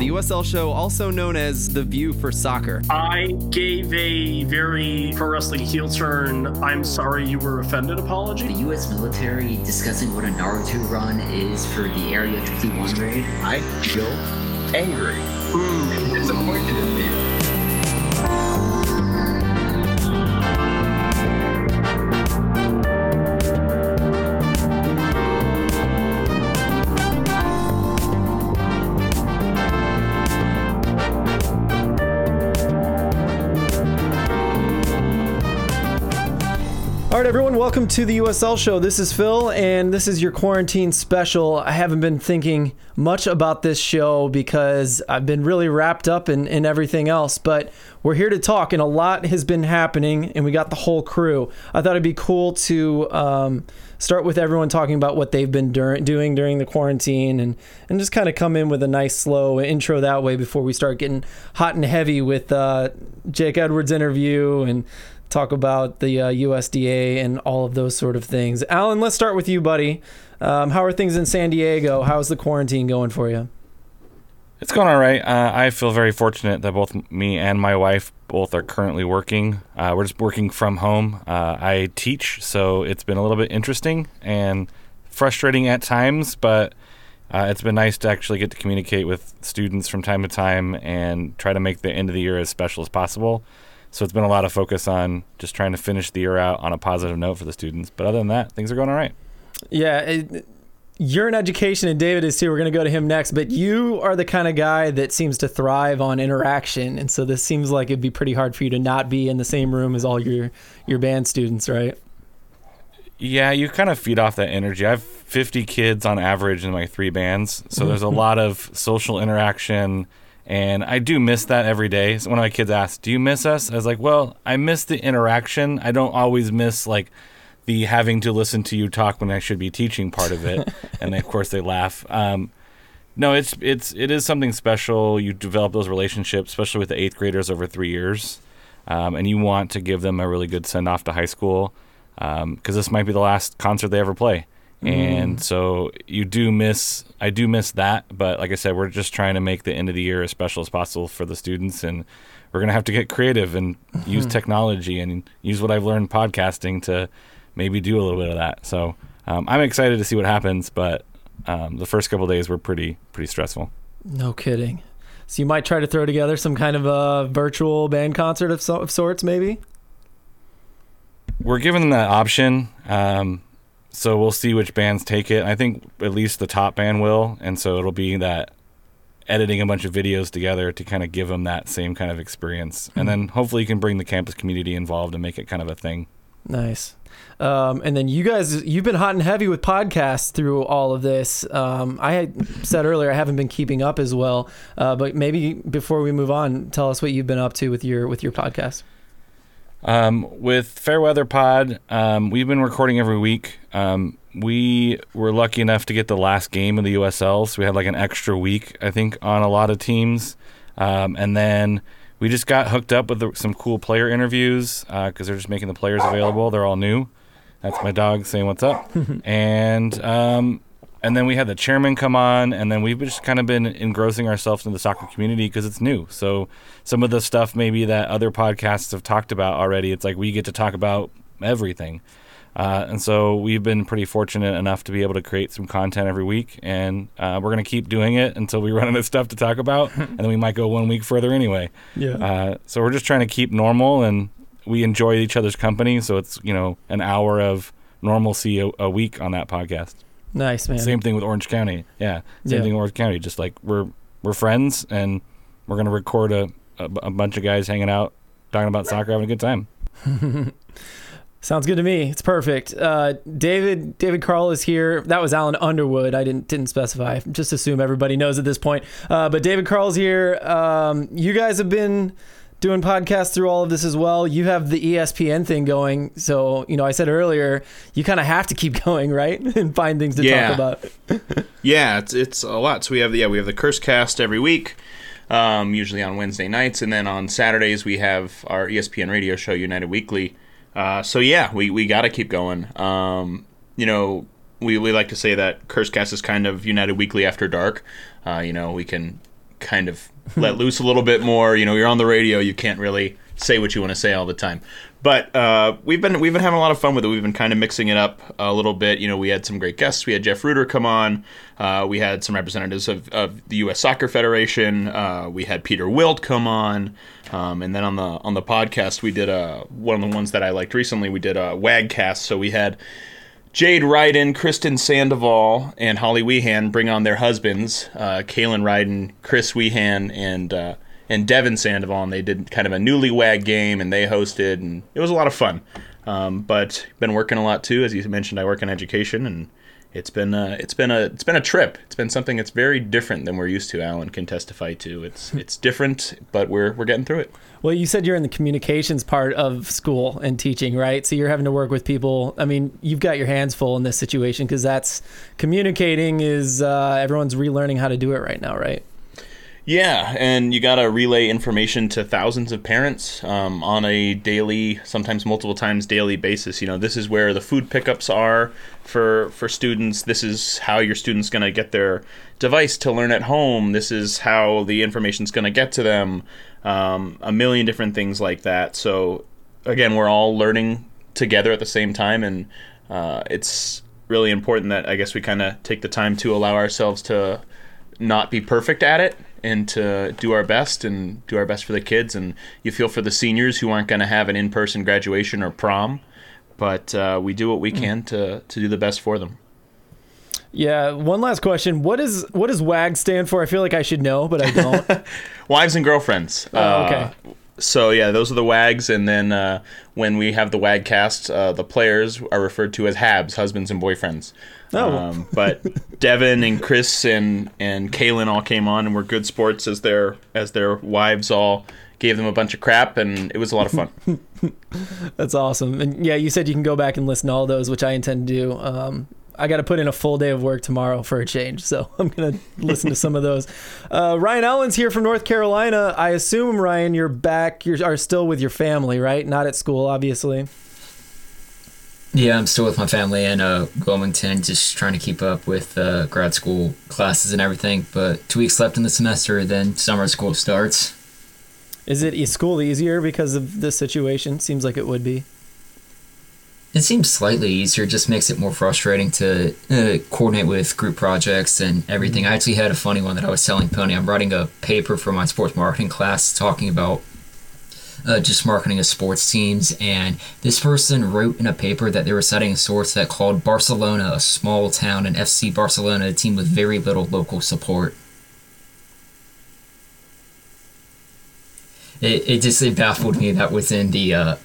the USL show, also known as The View for Soccer. I gave a very pro wrestling heel turn, I'm sorry you were offended apology. The U.S. military discussing what a Naruto run is for the Area 51 raid. I feel angry and disappointed in me. Welcome to the USL show. This is Phil, and this is your quarantine special. I haven't been thinking much about this show because I've been really wrapped up in, in everything else, but we're here to talk, and a lot has been happening, and we got the whole crew. I thought it'd be cool to um, start with everyone talking about what they've been dur- doing during the quarantine and, and just kind of come in with a nice, slow intro that way before we start getting hot and heavy with uh, Jake Edwards' interview and talk about the uh, USDA and all of those sort of things. Alan, let's start with you, buddy. Um, how are things in San Diego? How's the quarantine going for you? It's going all right. Uh, I feel very fortunate that both me and my wife both are currently working. Uh, we're just working from home. Uh, I teach, so it's been a little bit interesting and frustrating at times, but uh, it's been nice to actually get to communicate with students from time to time and try to make the end of the year as special as possible. So it's been a lot of focus on just trying to finish the year out on a positive note for the students. But other than that, things are going all right. Yeah, it, you're in education, and David is too. We're going to go to him next. But you are the kind of guy that seems to thrive on interaction, and so this seems like it'd be pretty hard for you to not be in the same room as all your your band students, right? Yeah, you kind of feed off that energy. I have 50 kids on average in my three bands, so there's a mm-hmm. lot of social interaction and I do miss that every day. So one of my kids asked, "Do you miss us?" I was like, "Well, I miss the interaction. I don't always miss like the having to listen to you talk when I should be teaching part of it." and of course, they laugh. Um, no, it's it's it is something special. You develop those relationships, especially with the eighth graders over three years, um, and you want to give them a really good send off to high school because um, this might be the last concert they ever play. And Mm. so you do miss, I do miss that. But like I said, we're just trying to make the end of the year as special as possible for the students. And we're going to have to get creative and use technology and use what I've learned podcasting to maybe do a little bit of that. So um, I'm excited to see what happens. But um, the first couple days were pretty, pretty stressful. No kidding. So you might try to throw together some kind of a virtual band concert of, so, of sorts, maybe. We're giving them that option. Um, so we'll see which bands take it. I think at least the top band will, and so it'll be that editing a bunch of videos together to kind of give them that same kind of experience, and then hopefully you can bring the campus community involved and make it kind of a thing. Nice. Um, and then you guys, you've been hot and heavy with podcasts through all of this. Um, I had said earlier I haven't been keeping up as well, uh, but maybe before we move on, tell us what you've been up to with your with your podcast. Um, with Fairweather Pod, um, we've been recording every week. Um, we were lucky enough to get the last game of the USL, so we had like an extra week, I think, on a lot of teams. Um, and then we just got hooked up with the, some cool player interviews because they're just making the players available. They're all new. That's my dog saying what's up. and um, and then we had the chairman come on, and then we've just kind of been engrossing ourselves in the soccer community because it's new. So some of the stuff maybe that other podcasts have talked about already, it's like we get to talk about everything. Uh, and so we've been pretty fortunate enough to be able to create some content every week, and uh, we're going to keep doing it until we run out of stuff to talk about, and then we might go one week further anyway. Yeah. Uh, so we're just trying to keep normal, and we enjoy each other's company. So it's you know an hour of normalcy a, a week on that podcast. Nice man. Same thing with Orange County. Yeah, same Yeah. thing with Orange County. Just like we're we're friends, and we're gonna record a, a, a bunch of guys hanging out, talking about soccer, having a good time. Sounds good to me. It's perfect. Uh, David David Carl is here. That was Alan Underwood. I didn't didn't specify. Just assume everybody knows at this point. Uh, but David Carl's here. Um, you guys have been doing podcasts through all of this as well. You have the ESPN thing going. So you know, I said earlier, you kind of have to keep going, right, and find things to Yeah. talk about. Yeah, it's it's a lot. So we have the yeah we have the Curse Cast every week, um, usually on Wednesday nights, and then on Saturdays we have our ESPN radio show United Weekly. Uh, so yeah, we we got to keep going. Um, you know, we we like to say that Curse Cast is kind of United Weekly after dark. Uh, you know, we can kind of let loose a little bit more. You know, you're on the radio, you can't really say what you want to say all the time. But uh, we've been we've been having a lot of fun with it. We've been kind of mixing it up a little bit. You know, we had some great guests. We had Jeff Rueter come on. Uh, we had some representatives of, of the U.S. Soccer Federation. Uh, we had Peter Wilt come on, um, and then on the on the podcast we did a one of the ones that I liked recently. We did a Wagcast. So we had Jade Ryden, Kristen Sandoval, and Holly Weehan bring on their husbands, uh, Kaylin Ryden, Chris Weehan, and uh, and Devin Sandoval, and they did kind of a newlywed game, and they hosted, and it was a lot of fun. Um, but been working a lot too, as you mentioned. I work in education, and it's been uh, it's been a it's been a trip. It's been something that's very different than we're used to. Alan can testify to. It's it's different, but we're we're getting through it. Well, you said you're in the communications part of school and teaching, right? So you're having to work with people. I mean, you've got your hands full in this situation because that's communicating is uh, everyone's relearning how to do it right now, right? Yeah, and you got to relay information to thousands of parents um, on a daily, sometimes multiple times daily basis. You know, this is where the food pickups are for for students. This is how your student's going to get their device to learn at home. This is how the information's going to get to them. Um, a million different things like that. So again, we're all learning together at the same time, and uh, it's really important that I guess we kind of take the time to allow ourselves to not be perfect at it and to do our best and do our best for the kids. And you feel for the seniors who aren't going to have an in person graduation or prom, but uh, we do what we can to, to do the best for them. Yeah. One last question. What is what does WAG stand for? I feel like I should know, but I don't. Wives and girlfriends. Oh, okay. Uh, so yeah, those are the WAGs, and then uh, when we have the WAG cast, uh, the players are referred to as HABs, husbands and boyfriends. Oh. Um, but Devin and Chris and and Kaylin all came on and were good sports as their as their wives all gave them a bunch of crap, and it was a lot of fun. That's awesome. And yeah, you said you can go back and listen to all those, which I intend to do. Um, I got to put in a full day of work tomorrow for a change, so I'm gonna listen to some of those. Uh, Ryan Allen's here from North Carolina. I assume Ryan, you're back. You are still with your family, right? Not at school, obviously. Yeah, I'm still with my family in uh, Wilmington, just trying to keep up with uh, grad school classes and everything. But two weeks left in the semester, then summer school starts. Is it is school easier because of this situation? Seems like it would be. It seems slightly easier, just makes it more frustrating to uh, coordinate with group projects and everything. I actually had a funny one that I was telling Pony. I'm writing a paper for my sports marketing class talking about uh, just marketing of sports teams, and this person wrote in a paper that they were citing a source that called Barcelona a small town and FC Barcelona a team with very little local support. It, it just it baffled me that was in the uh,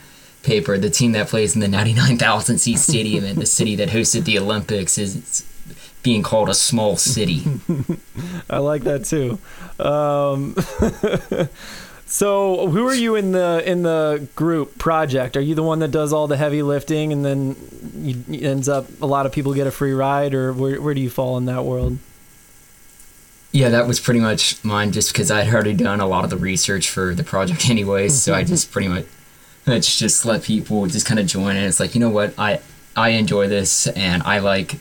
paper. The team that plays in the 99,000 seat stadium in the city that hosted the Olympics is being called a small city. I like that too. Um, so, who are you in the in the group project? Are you the one that does all the heavy lifting, and then you, ends up a lot of people get a free ride, or where where do you fall in that world? Yeah, that was pretty much mine just because I'd already done a lot of the research for the project anyways. so I just pretty much let's just let people just kind of join in. It's like, you know what? I I enjoy this and I like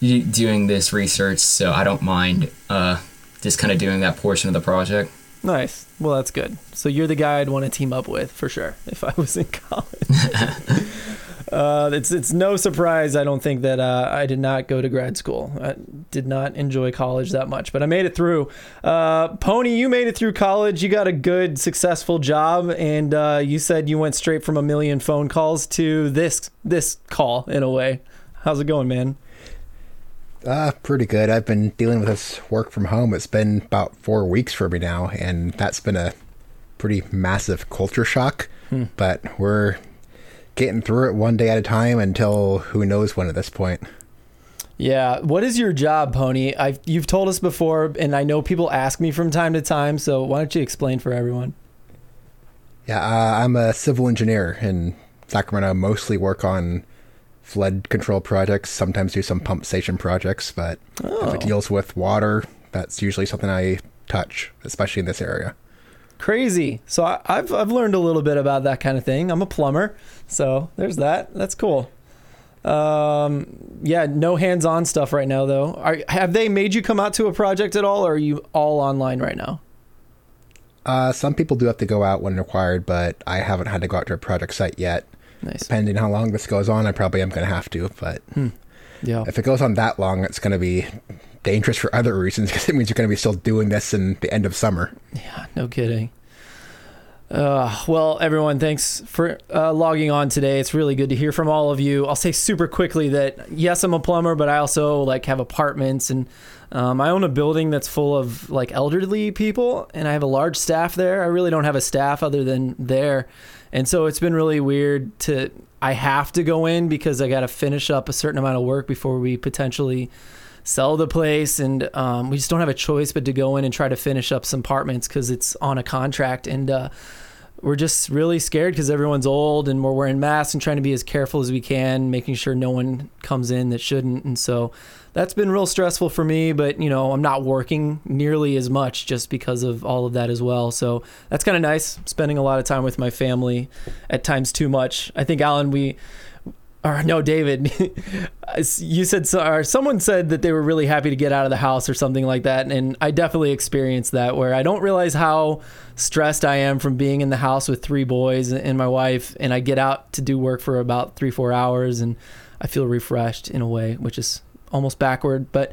doing this research, so I don't mind uh, just kind of doing that portion of the project. Nice. Well, that's good. So you're the guy I'd want to team up with for sure if I was in college. Uh, it's it's no surprise I don't think that uh, I did not go to grad school. I did not enjoy college that much, but I made it through. Uh, Pony, you made it through college. You got a good, successful job, and uh, you said you went straight from a million phone calls to this this call in a way. How's it going, man? Uh, pretty good. I've been dealing with this work from home. It's been about four weeks for me now, and that's been a pretty massive culture shock. Hmm. But we're getting through it one day at a time until who knows when at this point. Yeah. What is your job, Pony? I've, you've told us before, and I know people ask me from time to time. So why don't you explain for everyone? Yeah, uh, I'm a civil engineer in Sacramento. I mostly work on flood control projects. Sometimes do some pump station projects, but oh. if it oh. deals with water, that's usually something I touch, especially in this area crazy. So I, have I've learned a little bit about that kind of thing. I'm a plumber, so there's that. That's cool. Um, yeah, no hands-on stuff right now though. Are, have they made you come out to a project at all, or are you all online right now? Uh, some people do have to go out when required, but I haven't had to go out to a project site yet. Nice. Depending how long this goes on, I probably am going to have to. But Yeah. if it goes on that long, it's going to be dangerous for other reasons because it means you're going to be still doing this in the end of summer. Yeah, no kidding. Uh, well, everyone, thanks for uh, logging on today. It's really good to hear from all of you. I'll say super quickly that yes, I'm a plumber, but I also like have apartments and um, I own a building that's full of like elderly people, and I have a large staff there. I really don't have a staff other than there, and so it's been really weird to. I have to go in because I got to finish up a certain amount of work before we potentially sell the place and um, we just don't have a choice but to go in and try to finish up some apartments because it's on a contract and uh, we're just really scared because everyone's old and we're wearing masks and trying to be as careful as we can making sure no one comes in that shouldn't and so that's been real stressful for me but you know i'm not working nearly as much just because of all of that as well so that's kind of nice spending a lot of time with my family at times too much. I think alan we or no, David, you said or someone said that they were really happy to get out of the house or something like that, and I definitely experienced that where I don't realize how stressed I am from being in the house with three boys and my wife, and I get out to do work for about three four hours, and I feel refreshed in a way, which is almost backward, but.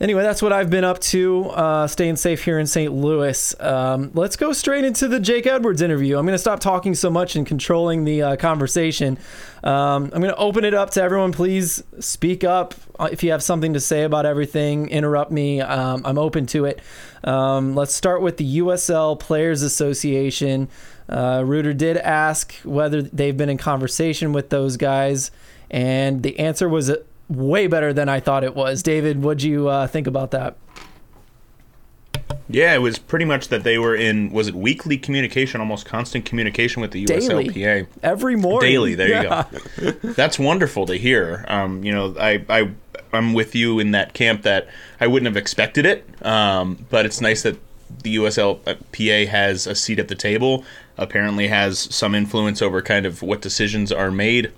Anyway, that's what I've been up to, uh, staying safe here in St. Louis. Um, let's go straight into the Jake Edwards interview. I'm going to stop talking so much and controlling the uh, conversation. Um, I'm going to open it up to everyone. Please speak up uh, if you have something to say about everything. Interrupt me. Um, I'm open to it. Um, let's start with the USL Players Association. Uh, Rueter did ask whether they've been in conversation with those guys, and the answer was way better than I thought it was. David, what'd you uh, think about that? Yeah, it was pretty much that they were in was it weekly communication, almost constant communication with the Daily. USLPA. Every morning. Daily, there Yeah. you go. That's wonderful to hear. Um, you know, I, I I'm with you in that camp that I wouldn't have expected it, um, but it's nice that the USLPA has a seat at the table. Apparently, has some influence over kind of what decisions are made.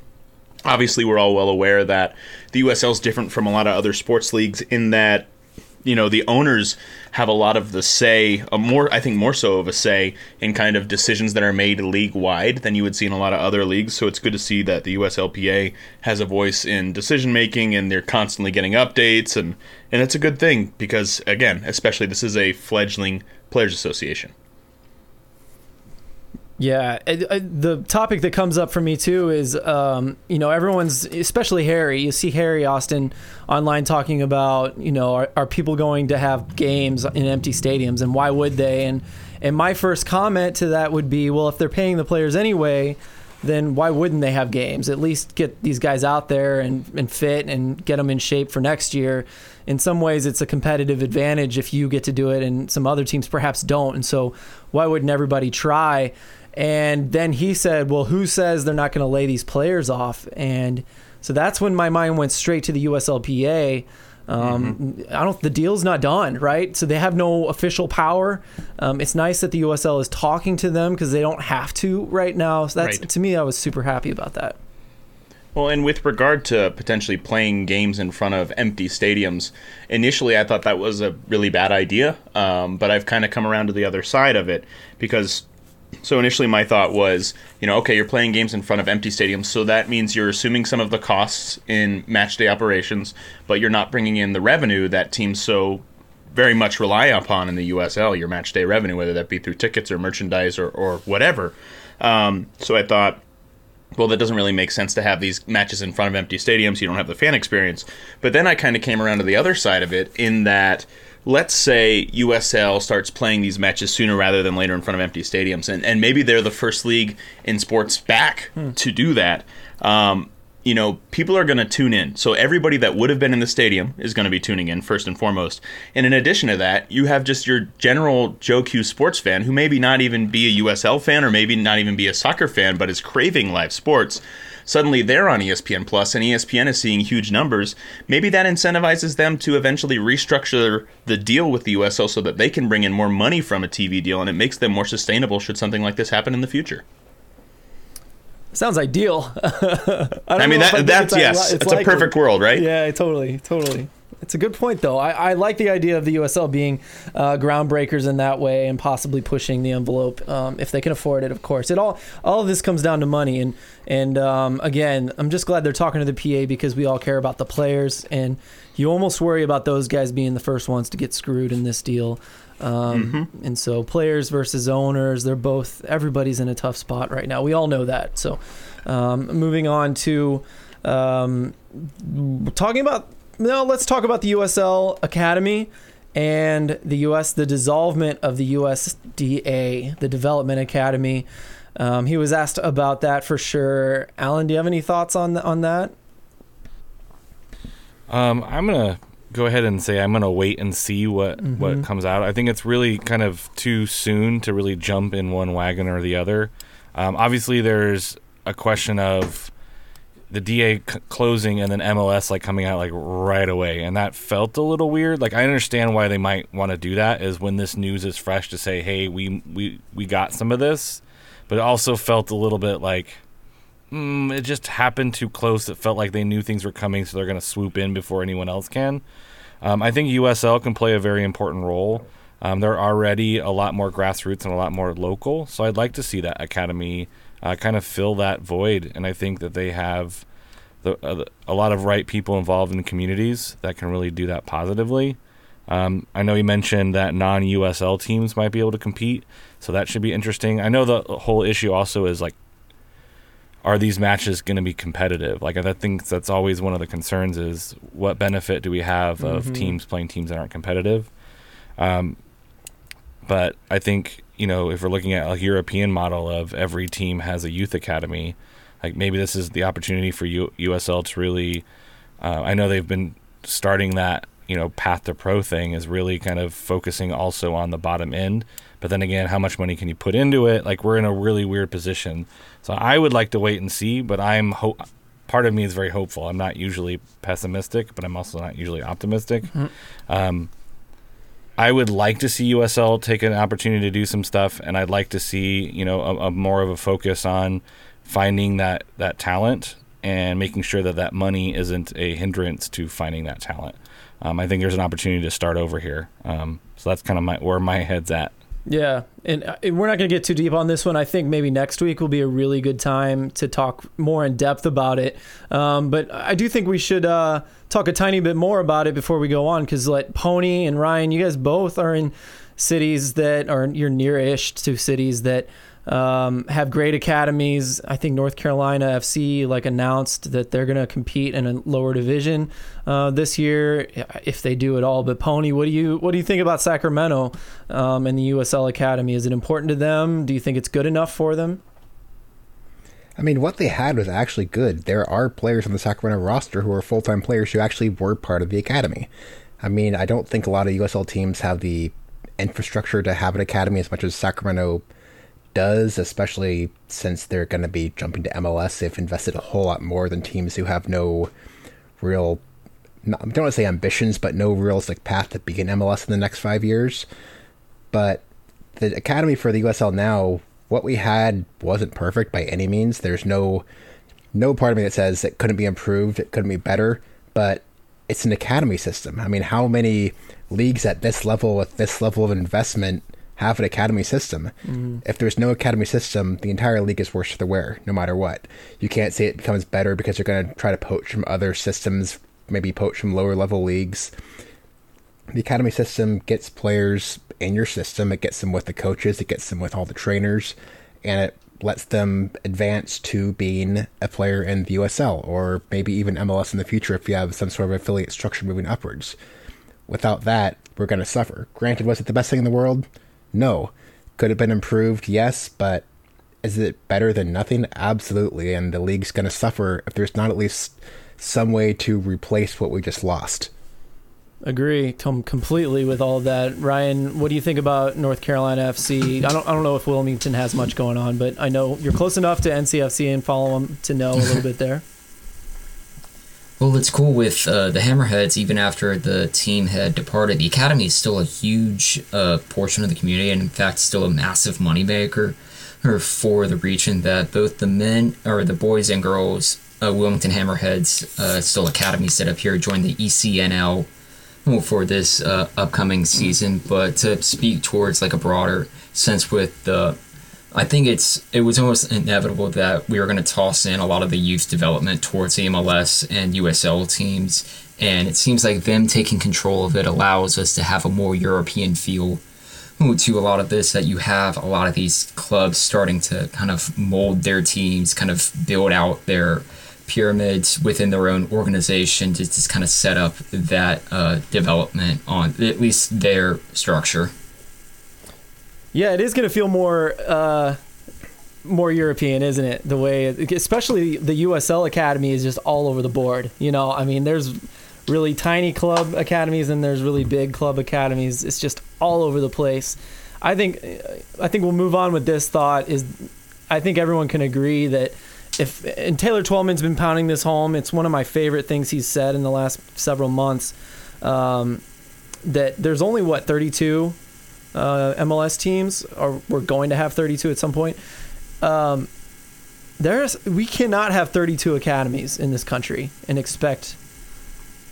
Obviously, we're all well aware that the USL is different from a lot of other sports leagues in that you know the owners have a lot of the say a more i think more so of a say in kind of decisions that are made league wide than you would see in a lot of other leagues. So it's good to see that the uslpa has a voice in decision making and they're constantly getting updates. And and it's a good thing because again especially this is a fledgling players association Yeah, I- I- the topic that comes up for me too is, um, you know, everyone's, especially Harry. You see Harry Austin online talking about, you know, are, are people going to have games in empty stadiums, and why would they? And and my first comment to that would be, well, if they're paying the players anyway, then why wouldn't they have games? At least get these guys out there and, and fit and get them in shape for next year. In some ways, it's a competitive advantage if you get to do it and some other teams perhaps don't. And so, why wouldn't everybody try? And then he said, Well, who says they're not going to lay these players off? And so that's when my mind went straight to the USLPA. Um, I don't. The deal's not done, right? So they have no official power. Um, it's nice that the USL is talking to them because they don't have to right now. So that's Right. to me, I was super happy about that. Well, and with regard to potentially playing games in front of empty stadiums, initially I thought that was a really bad idea, um, but I've kind of come around to the other side of it because. So initially, my thought was, you know, okay, you're playing games in front of empty stadiums, so that means you're assuming some of the costs in match day operations, but you're not bringing in the revenue that teams so very much rely upon in the USL, your match day revenue, whether that be through tickets or merchandise or, or whatever. Um, so I thought, well, that doesn't really make sense to have these matches in front of empty stadiums. You don't have the fan experience. But then I kind of came around to the other side of it in that, let's say USL starts playing these matches sooner rather than later in front of empty stadiums. And, and maybe they're the first league in sports back to do that. Um, you know, people are going to tune in. So everybody that would have been in the stadium is going to be tuning in first and foremost. And in addition to that, you have just your general Joe Q sports fan who maybe not even be a USL fan or maybe not even be a soccer fan, but is craving live sports. Suddenly they're on ESPN Plus and ESPN is seeing huge numbers. Maybe that incentivizes them to eventually restructure the deal with the USL so that they can bring in more money from a TV deal and it makes them more sustainable should something like this happen in the future. Sounds ideal. I, don't I mean that that's yes, it's it's a perfect world, right? Yeah, totally, totally. It's a good point, though. I, I like the idea of the USL being uh, groundbreakers in that way and possibly pushing the envelope um, if they can afford it. Of course, it all all of this comes down to money, and and um, again, I'm just glad they're talking to the PA because we all care about the players, and you almost worry about those guys being the first ones to get screwed in this deal. Um, And so, players versus owners, they're both. Everybody's in a tough spot right now. We all know that. So, um, moving on to um, talking about no, let's talk about the USL Academy and the US the dissolvement of the USDA, the Development Academy. Um, he was asked about that for sure. Alan, do you have any thoughts on on that? Um, I'm gonna go ahead and say I'm gonna wait and see what Mm-hmm. what comes out. I think it's really kind of too soon to really jump in one wagon or the other. Um, obviously, there's a question of the DA c- closing and then MLS like coming out like right away, and that felt a little weird. Like I understand why they might want to do that is when this news is fresh to say, hey, we we we got some of this, but it also felt a little bit like mm, it just happened too close. It felt like they knew things were coming, so they're going to swoop in before anyone else can. Um, I think USL can play a very important role. Um, they're already a lot more grassroots and a lot more local, so I'd like to see that academy uh, kind of fill that void. And I think that they have the, uh, a lot of right people involved in communities that can really do that positively. Um, I know you mentioned that non USL teams might be able to compete, so that should be interesting. I know the whole issue also is like are these matches going to be competitive? Like I think that's always one of the concerns is what benefit do we have of teams playing teams that aren't competitive? Um, but I think you know if we're looking at a European model of every team has a youth academy, like maybe this is the opportunity for U- USL to really. Uh, I know they've been starting that you know path to pro thing is really kind of focusing also on the bottom end. But then again, how much money can you put into it? Like we're in a really weird position. So I would like to wait and see, but I'm ho- part of me is very hopeful. I'm not usually pessimistic, but I'm also not usually optimistic. Um, I would like to see USL take an opportunity to do some stuff, and I'd like to see you know a, a more of a focus on finding that that talent and making sure that that money isn't a hindrance to finding that talent. Um, I think there's an opportunity to start over here. Um, so that's kind of my where my head's at. Yeah, and uh, we're not going to get too deep on this one. I think maybe next week will be a really good time to talk more in depth about it. Um, but I do think we should uh, talk a tiny bit more about it before we go on, because like Pony and Ryan, you guys both are in cities that are you're near-ish to cities that um, have great academies. I think North Carolina FC like announced that they're going to compete in a lower division uh, this year, if they do at all. But Pony, what do you what do you think about Sacramento um, and the USL Academy? Is it important to them? Do you think it's good enough for them? I mean, what they had was actually good. There are players on the Sacramento roster who are full time players who actually were part of the academy. I mean, I don't think a lot of USL teams have the infrastructure to have an academy as much as Sacramento does, especially since they're going to be jumping to MLS. They've invested a whole lot more than teams who have no real, not, I don't want to say ambitions, but no real like path to begin MLS in the next five years. But the academy for the USL now, what we had wasn't perfect by any means. There's no no part of me that says it couldn't be improved, it couldn't be better, but it's an academy system. I mean, how many leagues at this level with this level of investment have an academy system? Mm-hmm. If there's no academy system, the entire league is worse for the wear, no matter what. You can't say it becomes better because you're going to try to poach from other systems, maybe poach from lower level leagues the academy system gets players in your system. It gets them with the coaches. It gets them with all the trainers, and it lets them advance to being a player in the USL or maybe even MLS in the future if you have some sort of affiliate structure moving upwards. Without that, we're going to suffer. Granted, was it the best thing in the world? No. Could have been improved? Yes, but is it better than nothing? Absolutely. And the league's going to suffer if there's not at least some way to replace what we just lost. Agree, Tom, completely with all that. Ryan, what do you think about North Carolina FC? I don't, I don't know if Wilmington has much going on, but I know you're close enough to NCFC and follow them to know a little bit there. Well, it's cool with uh, the Hammerheads. Even after the team had departed, the academy is still a huge uh, portion of the community, and in fact, still a massive moneymaker or for the region. That both the men or the boys and girls, uh, Wilmington Hammerheads, uh, still academy set up here, joined the ECNL for this uh, upcoming season, but to speak towards like a broader sense with the, I think it's it was almost inevitable that we were going to toss in a lot of the youth development towards MLS and USL teams, and it seems like them taking control of it allows us to have a more European feel to a lot of this that you have a lot of these clubs starting to kind of mold their teams, kind of build out their pyramids within their own organization to just kind of set up that uh, development on at least their structure. Yeah, it is going to feel more uh, more European, isn't it? The way, especially the USL Academy is just all over the board. You know, I mean, there's really tiny club academies and there's really big club academies. It's just all over the place. I think I think we'll move on with this thought is I think everyone can agree that if and Taylor Twellman's been pounding this home, it's one of my favorite things he's said in the last several months. Um, that there's only what 32 uh, MLS teams, or we're going to have 32 at some point. Um, there's we cannot have 32 academies in this country and expect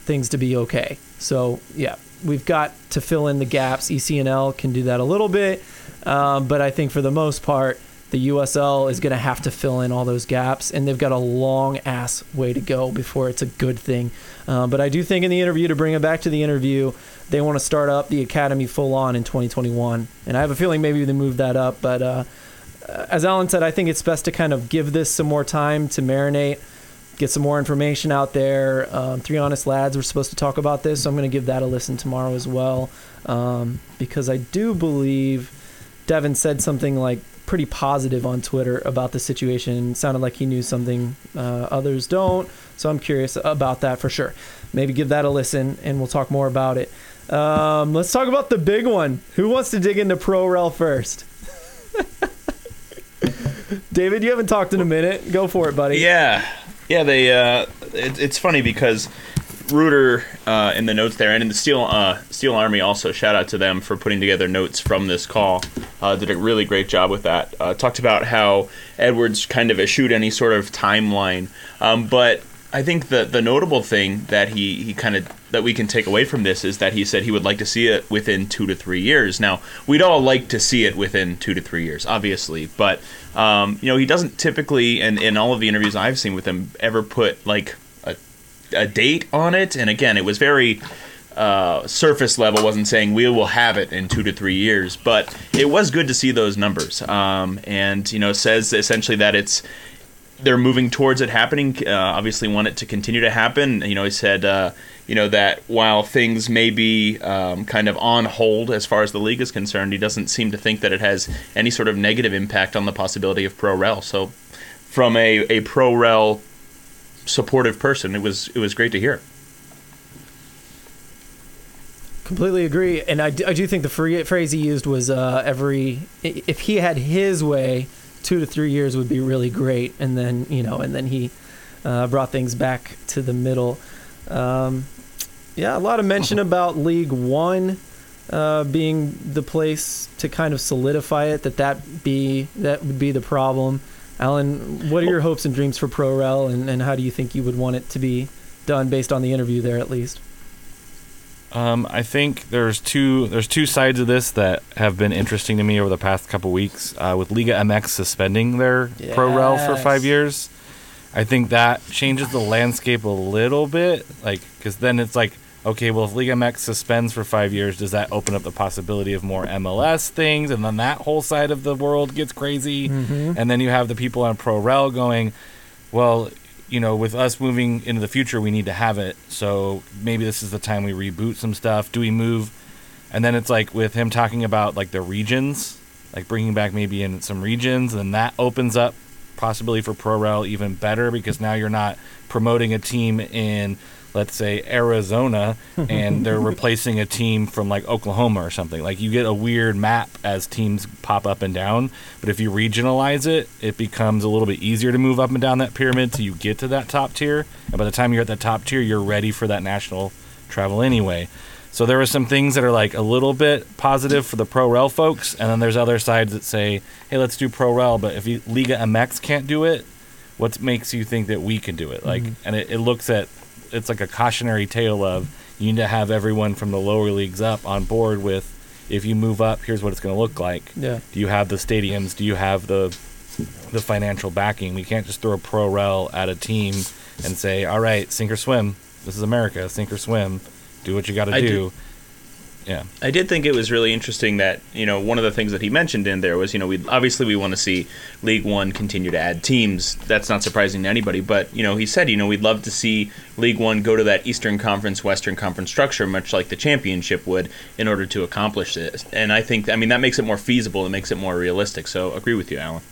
things to be okay. So yeah, we've got to fill in the gaps. ECNL can do that a little bit, um, but I think for the most part, the USL is going to have to fill in all those gaps, and they've got a long ass way to go before it's a good thing. Uh, but I do think in the interview, to bring it back to the interview, they want to start up the academy full on in 2021, and I have a feeling maybe they move that up. But uh, as Alan said, I think it's best to kind of give this some more time to marinate get some more information out there. Um, Three Honest Lads were supposed to talk about this, so I'm going to give that a listen tomorrow as well. Um, because I do believe Devin said something like pretty positive on Twitter about the situation. It sounded like he knew something uh, others don't. So I'm curious about that for sure. Maybe give that a listen and we'll talk more about it. Um, let's talk about the big one. Who wants to dig into ProRel first? David, you haven't talked in a minute. Go for it, buddy. Yeah. Yeah, they. Uh, it, it's funny because Rueter uh, in the notes there, and in the Steel uh, Steel Army also shout out to them for putting together notes from this call. Uh, did a really great job with that. Uh, talked about how Edwards kind of eschewed any sort of timeline, um, but I think the the notable thing that he, he kind of that we can take away from this is that he said he would like to see it within two to three years. Now we'd all like to see it within two to three years, obviously, but um, you know he doesn't typically, and in all of the interviews I've seen with him, ever put like a, a date on it. And again, it was very uh, surface level, wasn't saying we will have it in two to three years, but it was good to see those numbers. Um, and you know says essentially that it's they're moving towards it happening. Uh, obviously, want it to continue to happen. You know, he said, uh, you know, that while things may be um, kind of on hold as far as the league is concerned, he doesn't seem to think that it has any sort of negative impact on the possibility of pro rel. So, from a, a pro rel supportive person, it was it was great to hear. Completely agree, and I do, I do think the phrase he used was uh, every if he had his way two to three years would be really great, and then you know, and then he uh, brought things back to the middle. Um, yeah, a lot of mention about League One uh, being the place to kind of solidify it. That that be that would be the problem. Alan, what are your hopes and dreams for ProRel, and, and how do you think you would want it to be done based on the interview there, at least? Um, I think there's two there's two sides of this that have been interesting to me over the past couple weeks. Uh, with Liga MX suspending their yes. pro rel for five years, I think that changes the landscape a little bit. Like, because then it's like, okay, well, if Liga MX suspends for five years, does that open up the possibility of more MLS things? And then that whole side of the world gets crazy. Mm-hmm. And then you have the people on pro rel going, well, you know, with us moving into the future, we need to have it. So maybe this is the time we reboot some stuff. Do we move? And then it's like with him talking about like the regions, like bringing back maybe in some regions, and that opens up possibility for ProRel even better because now you're not promoting a team in let's say Arizona and they're replacing a team from like Oklahoma or something. Like you get a weird map as teams pop up and down, but if you regionalize it, it becomes a little bit easier to move up and down that pyramid till you get to that top tier. And by the time you're at the top tier, you're ready for that national travel anyway. So there are some things that are like a little bit positive for the pro rel folks, and then there's other sides that say, "Hey, let's do pro rel," but if you, Liga MX can't do it, what makes you think that we can do it? Like, mm-hmm. and it, it looks at it's like a cautionary tale of You need to have everyone from the lower leagues up on board with if you move up, here's what it's going to look like. Yeah. Do you have the stadiums? Do you have the the financial backing? We can't just throw a pro rel at a team and say, "All right, sink or swim. This is America. Sink or swim. Do what you got to do." do- Yeah. I did think it was really interesting that you know one of the things that he mentioned in there was you know we obviously we want to see League One continue to add teams. That's not surprising to anybody, but you know he said you know we'd love to see League One go to that Eastern Conference Western Conference structure, much like the championship would, in order to accomplish this. And I think I mean that makes it more feasible. It makes it more realistic. So agree with you, Alan.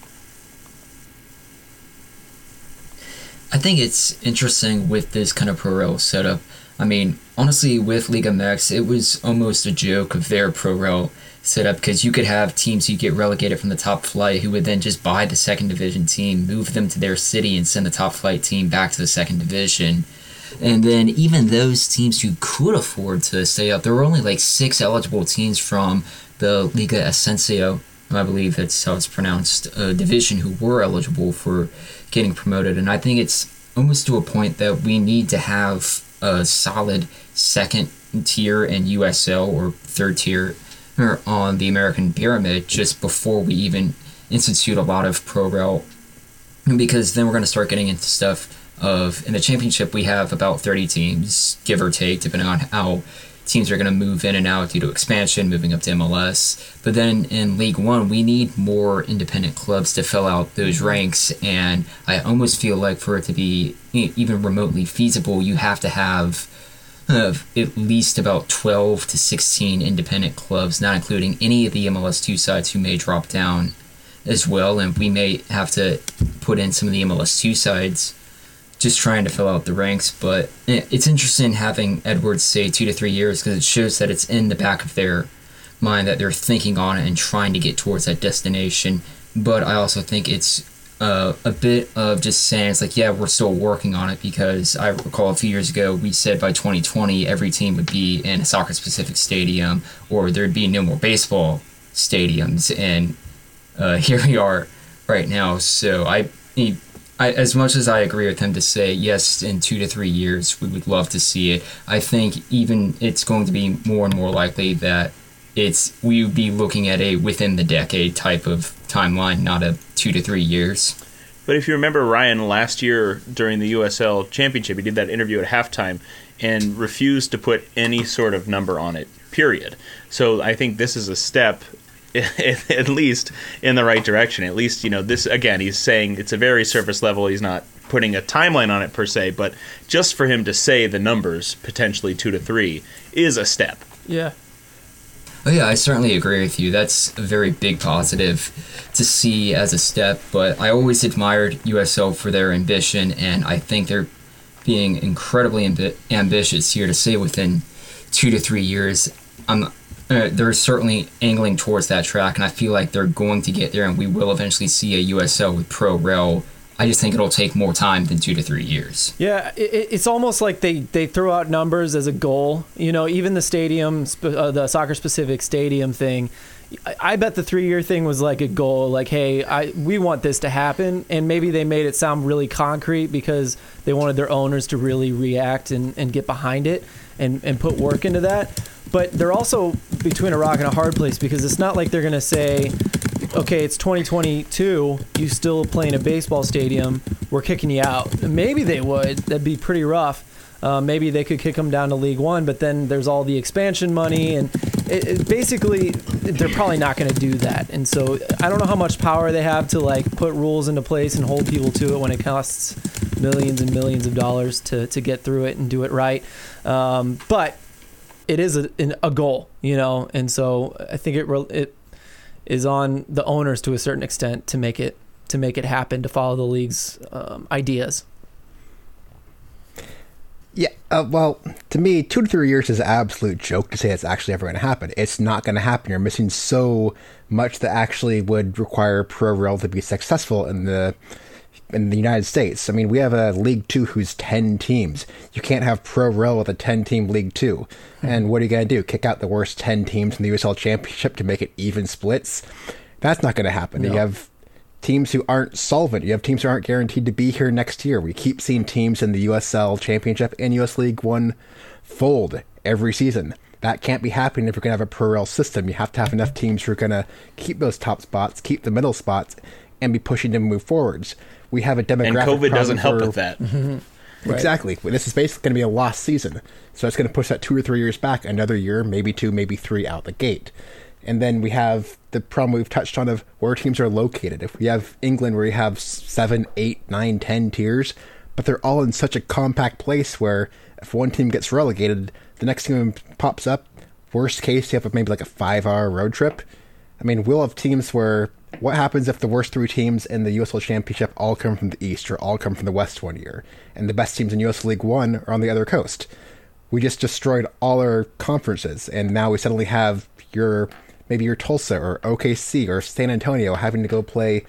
I think it's interesting with this kind of pro rel setup. I mean, honestly, with Liga MX, it was almost a joke of their pro rel setup because you could have teams who get relegated from the top flight who would then just buy the second division team, move them to their city, and send the top flight team back to the second division. And then even those teams who could afford to stay up, there were only like six eligible teams from the Liga Ascenso, I believe that's how it's pronounced, division who were eligible for getting promoted. And I think it's almost to a point that we need to have a solid second tier in USL or third tier on the American pyramid just before we even institute a lot of pro rel. Because then we're going to start getting into stuff of in the championship we have about 30 teams give or take depending on how teams are going to move in and out due to expansion moving up to mls but then in league one we need more independent clubs to fill out those mm-hmm. ranks. And i almost feel like for it to be even remotely feasible you have to have of at least about 12 to 16 independent clubs, not including any of the MLS2 sides who may drop down as well. And we may have to put in some of the MLS2 sides just trying to fill out the ranks. But it's interesting having Edwards say two to three years because it shows that it's in the back of their mind that they're thinking on it and trying to get towards that destination. But I also think it's uh, a bit of just saying it's like, yeah, we're still working on it because I recall a few years ago we said by 2020 every team would be in a soccer specific stadium or there'd be no more baseball stadiums. And uh, here we are right now. So I, I, as much as I agree with him to say yes, in two to three years we would love to see it. I think even it's going to be more and more likely that it's we would be looking at a within the decade type of timeline, not a two to three years. But if you remember Ryan last year during the USL Championship, he did that interview at halftime and refused to put any sort of number on it. Period. So I think this is a step, at least in the right direction. At least you know this. Again, he's saying it's a very surface level. He's not putting a timeline on it per se, but just for him to say the numbers potentially two to three is a step. Yeah. Oh yeah, I certainly agree with you. That's a very big positive to see as a step. But I always admired USL for their ambition, and I think they're being incredibly ambi- ambitious here to say within two to three years. I'm, uh, they're certainly angling towards that track, and I feel like they're going to get there, and we will eventually see a USL with pro rel. I just think it'll take more time than two to three years. Yeah, it, it's almost like they, they throw out numbers as a goal. You know, even the stadium, uh, the soccer specific stadium thing. I, I bet the three year thing was like a goal. Like, hey, I we want this to happen, and maybe they made it sound really concrete because they wanted their owners to really react and, and get behind it and and put work into that. But they're also between a rock and a hard place because it's not like they're gonna say, okay, it's 2022. You still play in a baseball stadium. We're kicking you out. Maybe they would. That'd be pretty rough. Uh, maybe they could kick them down to League One, but then there's all the expansion money, and it, it basically they're probably not going to do that. And so I don't know how much power they have to like put rules into place and hold people to it when it costs millions and millions of dollars to to get through it and do it right. Um, but it is a, a goal, you know, and so I think it re- it is on the owners to a certain extent to make it to make it happen to follow the league's um, ideas. Yeah, uh, well, to me, two to three years is an absolute joke to say it's actually ever going to happen. It's not going to happen. You're missing so much that actually would require pro rel to be successful in the in the United States. I mean, we have a League Two who's ten teams. You can't have pro rel with a ten team League Two. Hmm. And what are you going to do? Kick out the worst ten teams in the USL Championship to make it even splits? That's not going to happen. You have teams who aren't solvent. You have teams who aren't guaranteed to be here next year. We keep seeing teams in the USL Championship and US League One fold every season. That can't be happening if you're going to have a pro rel system. You have to have enough teams who are going to keep those top spots, keep the middle spots, and be pushing to move forwards. We have a demographic. And COVID doesn't help for- with that. Mhm. Exactly. This is basically going to be a lost season. So it's going to push that two or three years back, another year, maybe two, maybe three out the gate. And then we have the problem we've touched on of where teams are located. If we have England where you have seven, eight, nine, ten tiers, but they're all in such a compact place where if one team gets relegated, the next team pops up. Worst case, you have maybe like a five hour road trip. I mean, we'll have teams where what happens if the worst three teams in the USL Championship all come from the East or all come from the West one year, and the best teams in US League One are on the other coast? We just destroyed all our conferences, and now we suddenly have your maybe your Tulsa or OKC or San Antonio having to go play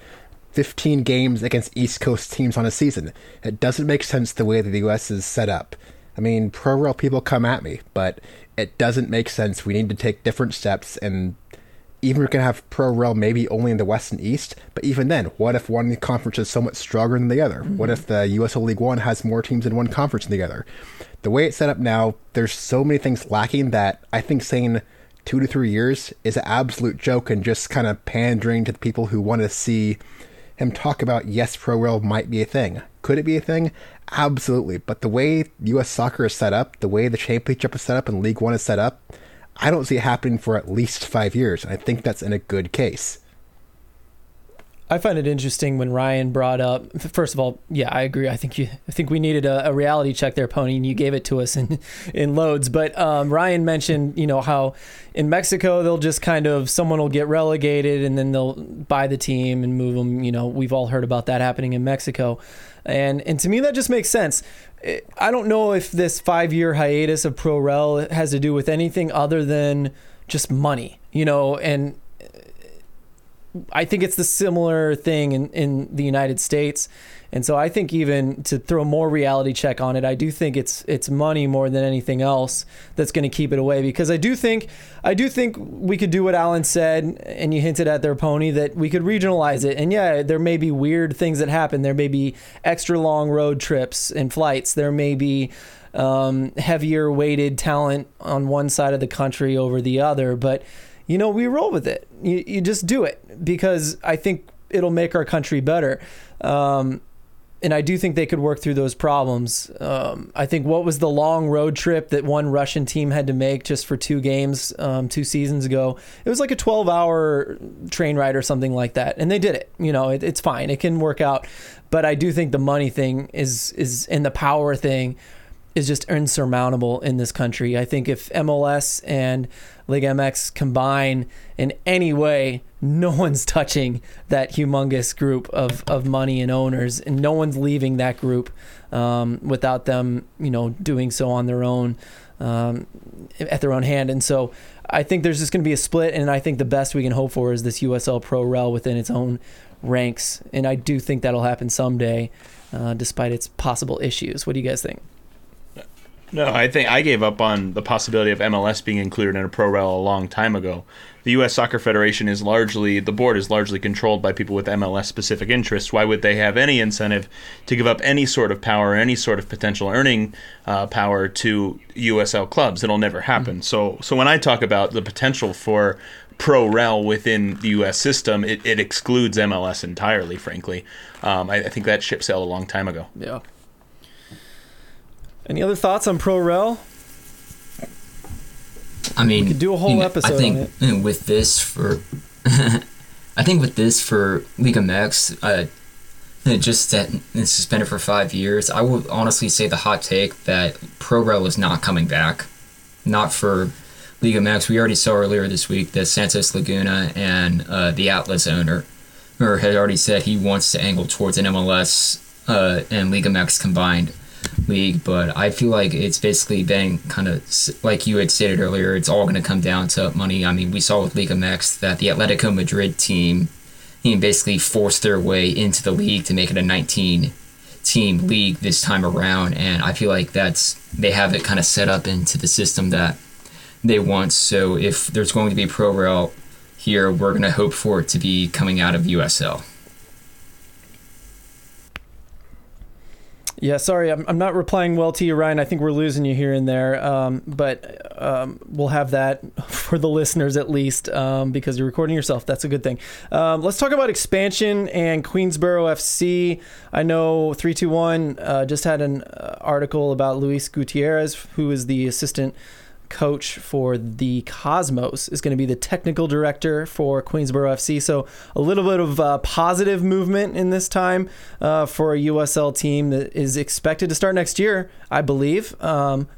15 games against East Coast teams on a season. It doesn't make sense the way that the US is set up. I mean, pro rel people come at me, but it doesn't make sense. We need to take different steps and even going to have pro rel maybe only in the west and east but even then what if one conference is so much stronger than the other? What if the usl league one has more teams in one conference than the other? The way it's set up now there's so many things lacking that i think saying two to three years is an absolute joke and just kind of pandering to the people who want to see him talk about yes pro rel might be a thing. Could it be a thing? Absolutely. But the way us soccer is set up the way the championship is set up and league one is set up I don't see it happening for at least five years. And I think that's in a good case. I find it interesting when Ryan brought up. First of all, yeah, I agree. I think you. I think we needed a, a reality check there, Pony, and you gave it to us in in loads. But um, Ryan mentioned, you know, how in Mexico they'll just kind of someone will get relegated and then they'll buy the team and move them. You know, we've all heard about that happening in Mexico, and and to me that just makes sense. I don't know if this five year hiatus of Pro Rel has to do with anything other than just money, you know, and uh, I think it's the similar thing in, in the United States. And so I think even to throw more reality check on it, I do think it's it's money more than anything else that's going to keep it away because I do think I do think we could do what Alan said and you hinted at their pony that we could regionalize it. And yeah, there may be weird things that happen. There may be extra long road trips and flights. There may be um, heavier weighted talent on one side of the country over the other, but you know, we roll with it. You, you just do it because I think it'll make our country better. Um, and I do think they could work through those problems. Um, I think what was the long road trip that one Russian team had to make just for two games um, two seasons ago? It was like a 12 hour train ride or something like that. And they did it. You know, it, it's fine. It can work out. But I do think the money thing is, is, and the power thing is just insurmountable in this country. I think if MLS and Liga MX combine in any way, no one's touching that humongous group of, of money and owners, and no one's leaving that group um, without them, you know, doing so on their own, um, at their own hand. And so, I think there's just going to be a split, and I think the best we can hope for is this USL Pro Rel within its own ranks, and I do think that'll happen someday, uh, despite its possible issues. What do you guys think? No, I think I gave up on the possibility of MLS being included in a pro rel a long time ago. The U.S. Soccer Federation is largely the board is largely controlled by people with MLS specific interests. Why would they have any incentive to give up any sort of power, any sort of potential earning uh, power to USL clubs? It'll never happen. So, so when I talk about the potential for pro rel within the U.S. system, it, it excludes MLS entirely. Frankly, um, I, I think that ship sailed a long time ago. Yeah. Any other thoughts on Pro Rel? I mean, could do a whole you know, episode I think with this for, I think with this for League of Mex, uh, just that it's suspended for five years. I would honestly say the hot take that Pro Rel is not coming back, not for League of Mex. We already saw earlier this week that Santos Laguna and uh, the Atlas owner, or had already said he wants to angle towards an MLS uh, and League of Mex combined league, but I feel like it's basically been kind of like you had stated earlier. It's all going to come down to money. I mean, we saw with of Mex that the Atletico Madrid team, know, basically forced their way into the league to make it a 19 team league this time around, and I feel like that's they have it kind of set up into the system that they want. So if there's going to be pro rel here, we're going to hope for it to be coming out of USL. Yeah, sorry, I'm, I'm not replying well to you, Ryan. I think we're losing you here and there, um, but um, we'll have that for the listeners at least um, because you're recording yourself. That's a good thing. Um, let's talk about expansion and Queensboro FC. I know 321 uh, just had an uh, article about Luis Gutierrez, who is the assistant coach for the Cosmos, is going to be the technical director for Queensboro FC. So a little bit of uh, positive movement in this time uh, for a USL team that is expected to start next year, I believe. Um,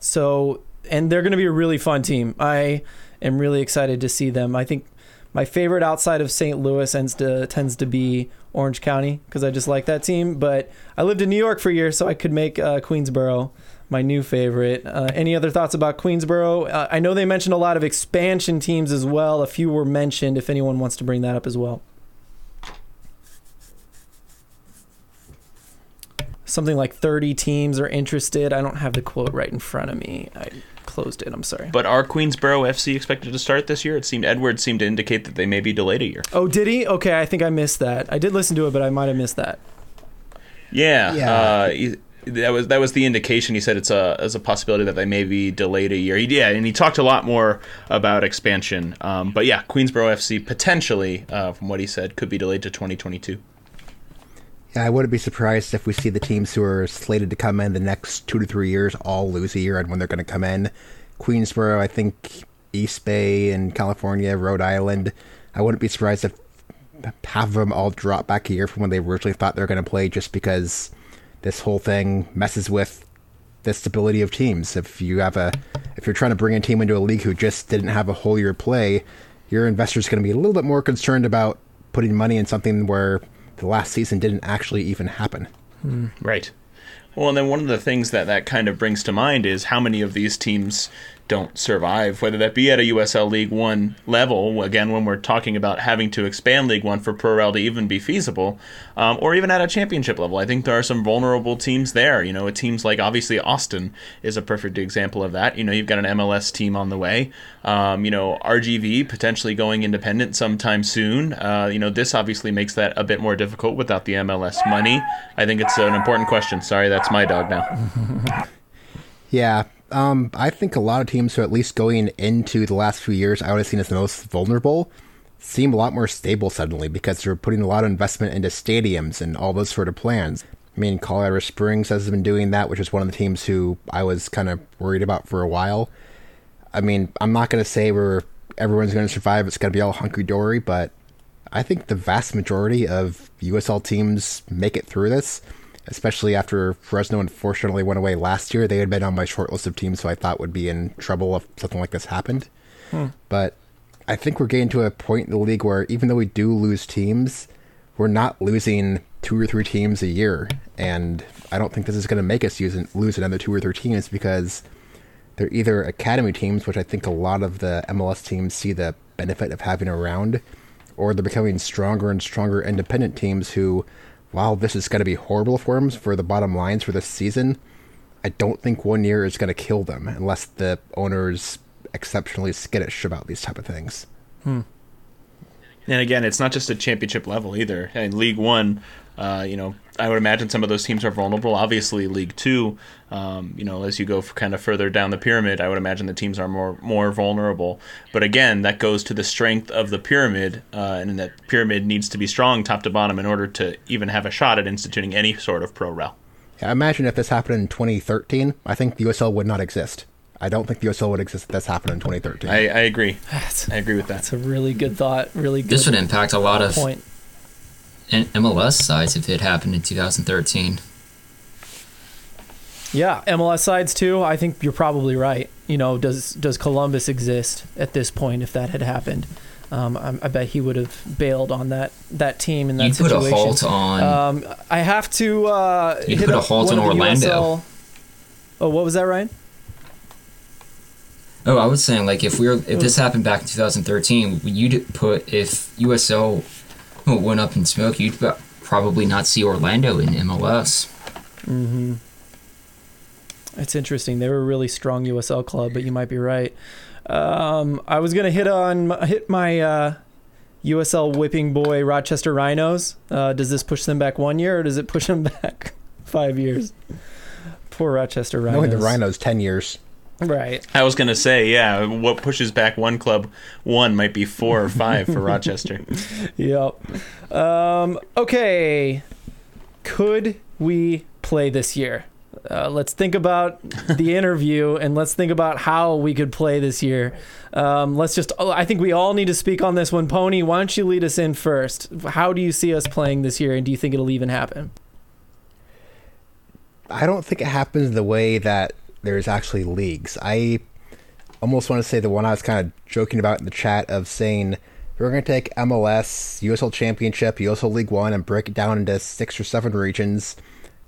so, and they're going to be a really fun team. I am really excited to see them. I think my favorite outside of St. Louis tends to tends to be Orange County because I just like that team. But I lived in New York for a year, so I could make uh, Queensboro my new favorite. Uh, any other thoughts about Queensboro? Uh, I know they mentioned a lot of expansion teams as well. A few were mentioned. If anyone wants to bring that up as well. Something like 30 teams are interested. I don't have the quote right in front of me. I closed it. I'm sorry. But are Queensboro FC expected to start this year? It seemed Edwards seemed to indicate that they may be delayed a year. Oh, did he? Okay, I think I missed that. I did listen to it, but I might have missed that. Yeah, Yeah. Uh, he- that was that was the indication. He said it's a as a possibility that they may be delayed a year. He, yeah, and he talked a lot more about expansion. Um, but yeah, Queensboro FC potentially, uh, from what he said, could be delayed to 2022. Yeah, I wouldn't be surprised if we see the teams who are slated to come in the next two to three years all lose a year on when they're going to come in. Queensboro, I think East Bay and California, Rhode Island. I wouldn't be surprised if half of them all drop back a year from when they originally thought they were going to play just because this whole thing messes with the stability of teams. If you have a, if you're trying to bring a team into a league who just didn't have a whole year play, your investor's going to be a little bit more concerned about putting money in something where the last season didn't actually even happen. Hmm. Right. Well, and then one of the things that that kind of brings to mind is how many of these teams don't survive, whether that be at a USL League One level, again, when we're talking about having to expand League One for Pro Rel to even be feasible, um, or even at a championship level. I think there are some vulnerable teams there. You know, teams like obviously Austin is a perfect example of that. You know, you've got an MLS team on the way. Um, you know, RGV potentially going independent sometime soon. Uh, you know, this obviously makes that a bit more difficult without the MLS money. I think it's an important question. Sorry, that's my dog now. Yeah, um, I think a lot of teams who, at least going into the last few years, I would have seen as the most vulnerable, seem a lot more stable suddenly because they're putting a lot of investment into stadiums and all those sort of plans. I mean, Colorado Springs has been doing that, which is one of the teams who I was kind of worried about for a while. I mean, I'm not going to say where everyone's going to survive; it's going to be all hunky dory, but I think the vast majority of USL teams make it through this especially after Fresno unfortunately went away last year. They had been on my short list of teams who I thought would be in trouble if something like this happened. Hmm. But I think we're getting to a point in the league where even though we do lose teams, we're not losing two or three teams a year. And I don't think this is going to make us use, lose another two or three teams because they're either academy teams, which I think a lot of the MLS teams see the benefit of having around, or they're becoming stronger and stronger independent teams who while this is going to be horrible for them for the bottom lines for this season, I don't think one year is going to kill them unless the owner's exceptionally skittish about these type of things. And again, it's not just a championship level either. In League One, uh, you know, I would imagine some of those teams are vulnerable. Obviously, League Two, um, you know, as you go f kind of further down the pyramid, I would imagine the teams are more more vulnerable. But again, that goes to the strength of the pyramid, uh, and that pyramid needs to be strong top to bottom in order to even have a shot at instituting any sort of pro rel. Yeah, imagine if this happened in 2013. I think the USL would not exist. I don't think the USL would exist if this happened in 2013. I, I agree. That's, I agree with that. that's a really good thought. Really good This would impact a lot of point. MLS sides if it happened in 2013. Yeah, MLS sides too. I think you're probably right. You know, does does Columbus exist at this point? If that had happened, um, I, I bet he would have bailed on that that team in that put situation. a halt on. Um, I have to. Uh, hit put a halt on Orlando. USL Oh, what was that, Ryan? oh, I was saying like if we were if this happened back in 2013, you'd put if USL went up in smoke, you'd probably not see Orlando in MLS. Mhm. It's interesting. They were a really strong USL club, but you might be right. Um, I was gonna hit on hit my uh, USL whipping boy Rochester Rhinos. Uh, does this push them back one year, or does it push them back five years. Poor Rochester Rhinos. Knowing the Rhinos ten years. Right. I was gonna say, yeah, what pushes back one club one might be four or five for Rochester. Yep. Um, okay. Could we play this year? Uh, let's think about the interview and let's think about how we could play this year. Um, let's just, oh, I think we all need to speak on this one. Pony, why don't you lead us in first? How do you see us playing this year and do you think it'll even happen? I don't think it happens the way that there's actually leagues. I almost want to say the one I was kind of joking about in the chat of saying we're going to take MLS, USL Championship, USL League One, and break it down into six or seven regions.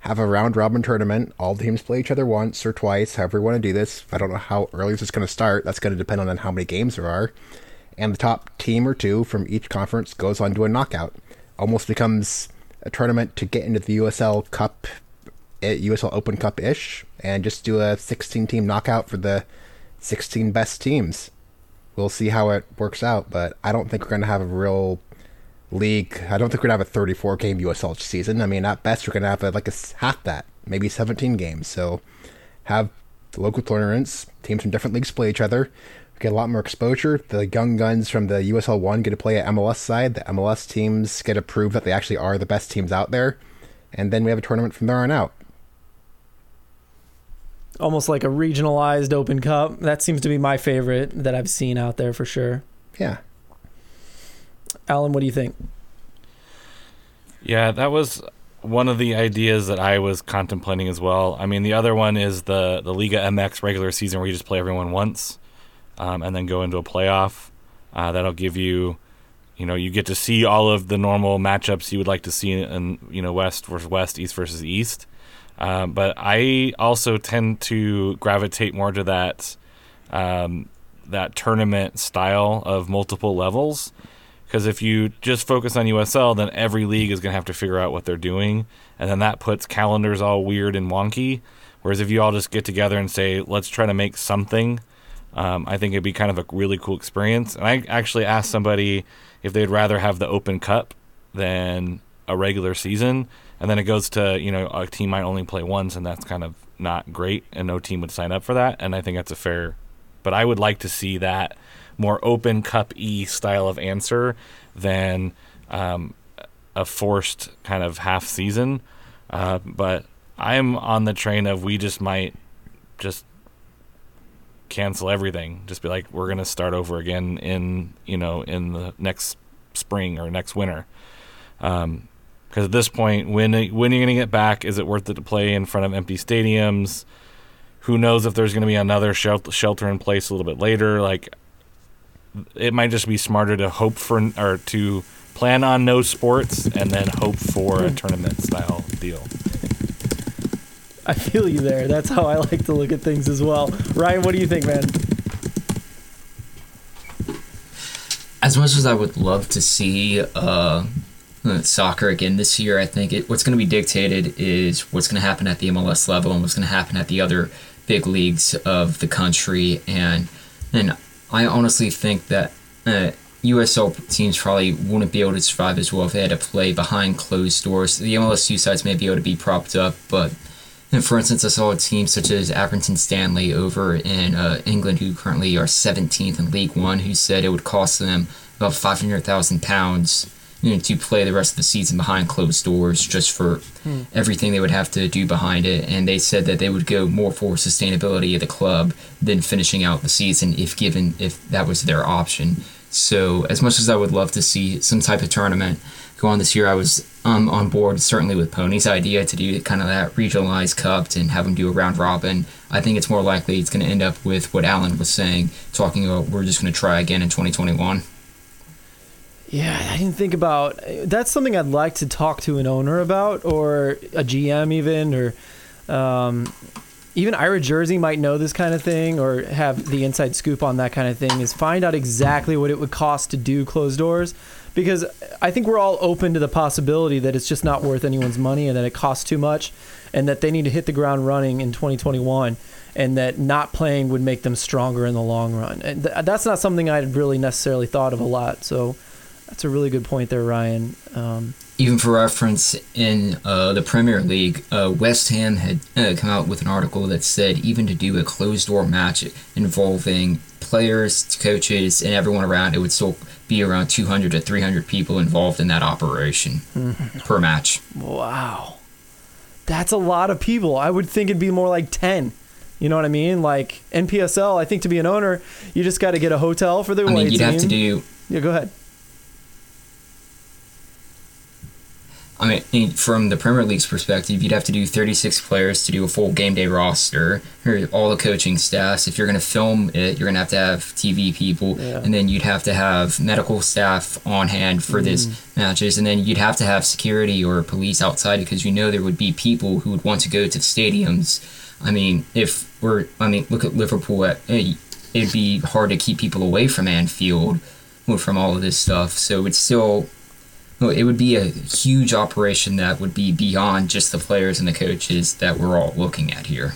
Have a round robin tournament. All teams play each other once or twice, however you want to do this. I don't know how early this is going to start. That's going to depend on how many games there are. And the top team or two from each conference goes on to a knockout. Almost becomes a tournament to get into the USL Cup, USL Open Cup ish, and just do a 16 team knockout for the 16 best teams. We'll see how it works out, but I don't think we're going to have a real league. I don't think we're going to have a 34 game USL season. I mean, at best, we're going to have a, like a half that, maybe 17 games. So have local tournaments, teams from different leagues play each other. Get a lot more exposure. The young guns from the USL One get to play at MLS side. The MLS teams get to prove that they actually are the best teams out there, and then we have a tournament from there on out almost like a regionalized Open Cup. That seems to be my favorite that I've seen out there for sure. Yeah. Alan, what do you think? Yeah, that was one of the ideas that I was contemplating as well. I mean, the other one is the the Liga MX regular season where you just play everyone once, um, and then go into a playoff. Uh, that'll give you, you know, you get to see all of the normal matchups you would like to see in, you know, West versus West, East versus East. Um, but I also tend to gravitate more to that um, that tournament style of multiple levels. Because if you just focus on USL, then every league is going to have to figure out what they're doing, and then that puts calendars all weird and wonky. Whereas if you all just get together and say, "Let's try to make something," um, I think it'd be kind of a really cool experience. And I actually asked somebody if they'd rather have the Open Cup than a regular season, and then it goes to you know a team might only play once, and that's kind of not great, and no team would sign up for that. And I think that's a fair, but I would like to see that more open cup e style of answer than um, a forced kind of half season. Uh, but I'm on the train of we just might just cancel everything. Just be like, we're gonna start over again in you know in the next spring or next winter. Um, because at this point, when when you're going to get back, is it worth it to play in front of empty stadiums? Who knows if there's going to be another shelter in place a little bit later? Like, it might just be smarter to hope for or to plan on no sports and then hope for a tournament style deal. I feel you there. That's how I like to look at things as well. Ryan, what do you think, man? As much as I would love to see uh, soccer again this year. I think it, what's going to be dictated is what's going to happen at the MLS level and what's going to happen at the other big leagues of the country. And and I honestly think that uh, USL teams probably wouldn't be able to survive as well if they had to play behind closed doors. The MLS two sides may be able to be propped up, but for instance, I saw a team such as Accrington Stanley over in uh, England, who currently are 17th in League One, who said it would cost them about 500,000 pounds you know, to play the rest of the season behind closed doors just for hmm. everything they would have to do behind it. And they said that they would go more for sustainability of the club than finishing out the season if given if that was their option. So as much as I would love to see some type of tournament go on this year, I was um, on board certainly with Pony's idea to do kind of that regionalized cup and have them do a round robin. I think it's more likely it's going to end up with what Alan was saying, talking about we're just going to try again in 2021. Yeah, I didn't think about. That's something I'd like to talk to an owner about, or a GM even, or um, even Ira Jersey might know this kind of thing, or have the inside scoop on that kind of thing. Is find out exactly what it would cost to do closed doors, because I think we're all open to the possibility that it's just not worth anyone's money, and that it costs too much, and that they need to hit the ground running in 2021 and that not playing would make them stronger in the long run. And th- that's not something I'd really necessarily thought of a lot. So That's a really good point there, Ryan. Um, Even for reference, in uh, the Premier League, uh, West Ham had uh, come out with an article that said even to do a closed door match involving players, coaches, and everyone around, it would still be around 200 to 300 people involved in that operation per match. wow, that's a lot of people. I would think it'd be more like ten. You know what I mean? Like NPSL, I think to be an owner, you just got to get a hotel for the I mean, you'd team. have to do Yeah, go ahead. I mean, from the Premier League's perspective, you'd have to do 36 players to do a full game day roster, or all the coaching staffs. If you're going to film it, you're going to have to have TV people, Yeah. and then you'd have to have medical staff on hand for this matches, and then you'd have to have security or police outside because you know there would be people who would want to go to the stadiums. I mean, if we're, I mean, look at Liverpool. At, eh, it'd be hard to keep people away from Anfield from all of this stuff. So it's still well, it would be a huge operation that would be beyond just the players and the coaches that we're all looking at here.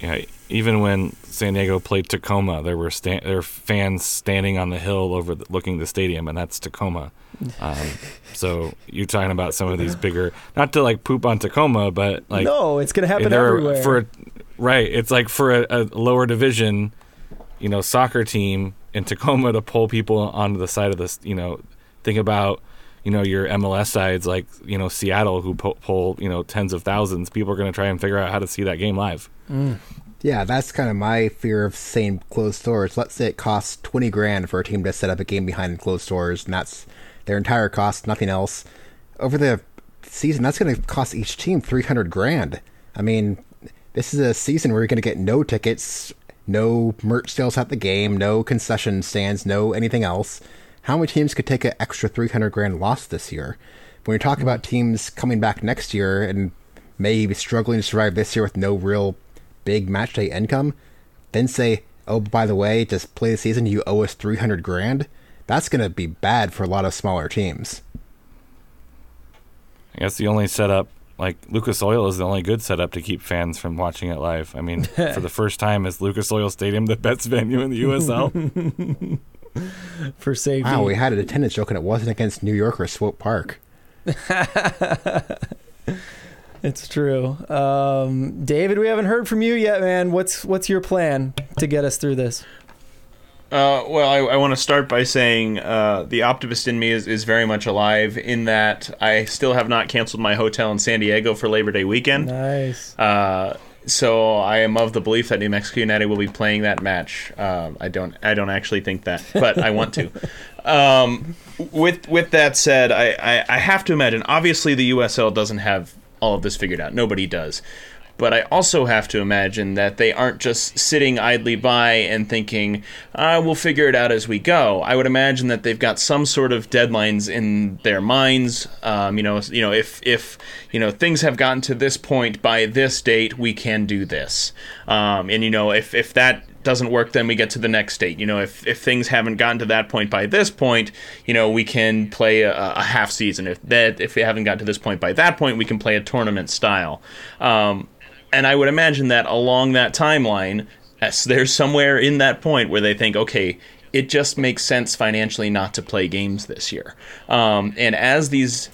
Yeah, even when San Diego played Tacoma, there were sta- there were fans standing on the hill over the, looking the stadium, and that's Tacoma. Um, so you're talking about some of these bigger, not to like poop on Tacoma, but like no, it's gonna happen they're everywhere. for right. It's like for a, a lower division, you know, soccer team in Tacoma to pull people onto the side of this. You know, think about you know your MLS sides like you know Seattle who pull, pull you know tens of thousands. People are going to try and figure out how to see that game live. Mm. Yeah, that's kind of my fear of saying closed doors. Let's say it costs 20 grand for a team to set up a game behind closed doors, and that's their entire cost, nothing else. Over the season, that's going to cost each team 300 grand. I mean, this is a season where you're going to get no tickets, no merch sales at the game, no concession stands, no anything else. How many teams could take an extra 300 grand loss this year? When you're talking about teams coming back next year and maybe struggling to survive this year with no real big match day income, then say, oh, by the way, just play the season, you owe us 300 grand, that's going to be bad for a lot of smaller teams. I guess the only setup, like Lucas Oil, is the only good setup to keep fans from watching it live. I mean, for the first time, is Lucas Oil Stadium the best venue in the USL? for safety. Wow, we had an attendance joke and it wasn't against New York or Swope Park. It's true. Um, David, we haven't heard from you yet, man. What's what's your plan to get us through this? Uh, well, I, I want to start by saying uh, the optimist in me is, is very much alive in that I still have not canceled my hotel in San Diego for Labor Day weekend. Nice. Uh, so I am of the belief that New Mexico United will be playing that match. Um, I don't. I don't actually think that, but I want to. Um, with with that said, I, I, I have to imagine. Obviously, the USL doesn't have all of this figured out. Nobody does. But I also have to imagine that they aren't just sitting idly by and thinking, uh, we'll figure it out as we go. I would imagine that they've got some sort of deadlines in their minds. Um, you know, you know, if if you know things have gotten to this point by this date, we can do this. Um, and you know, if if that doesn't work, then we get to the next date. You know, if, if things haven't gotten to that point by this point, you know, we can play a, a half season. If that if we haven't gotten to this point by that point, we can play a tournament style. Um, and I would imagine that along that timeline, there's somewhere in that point where they think, okay, it just makes sense financially not to play games this year. Um, and as these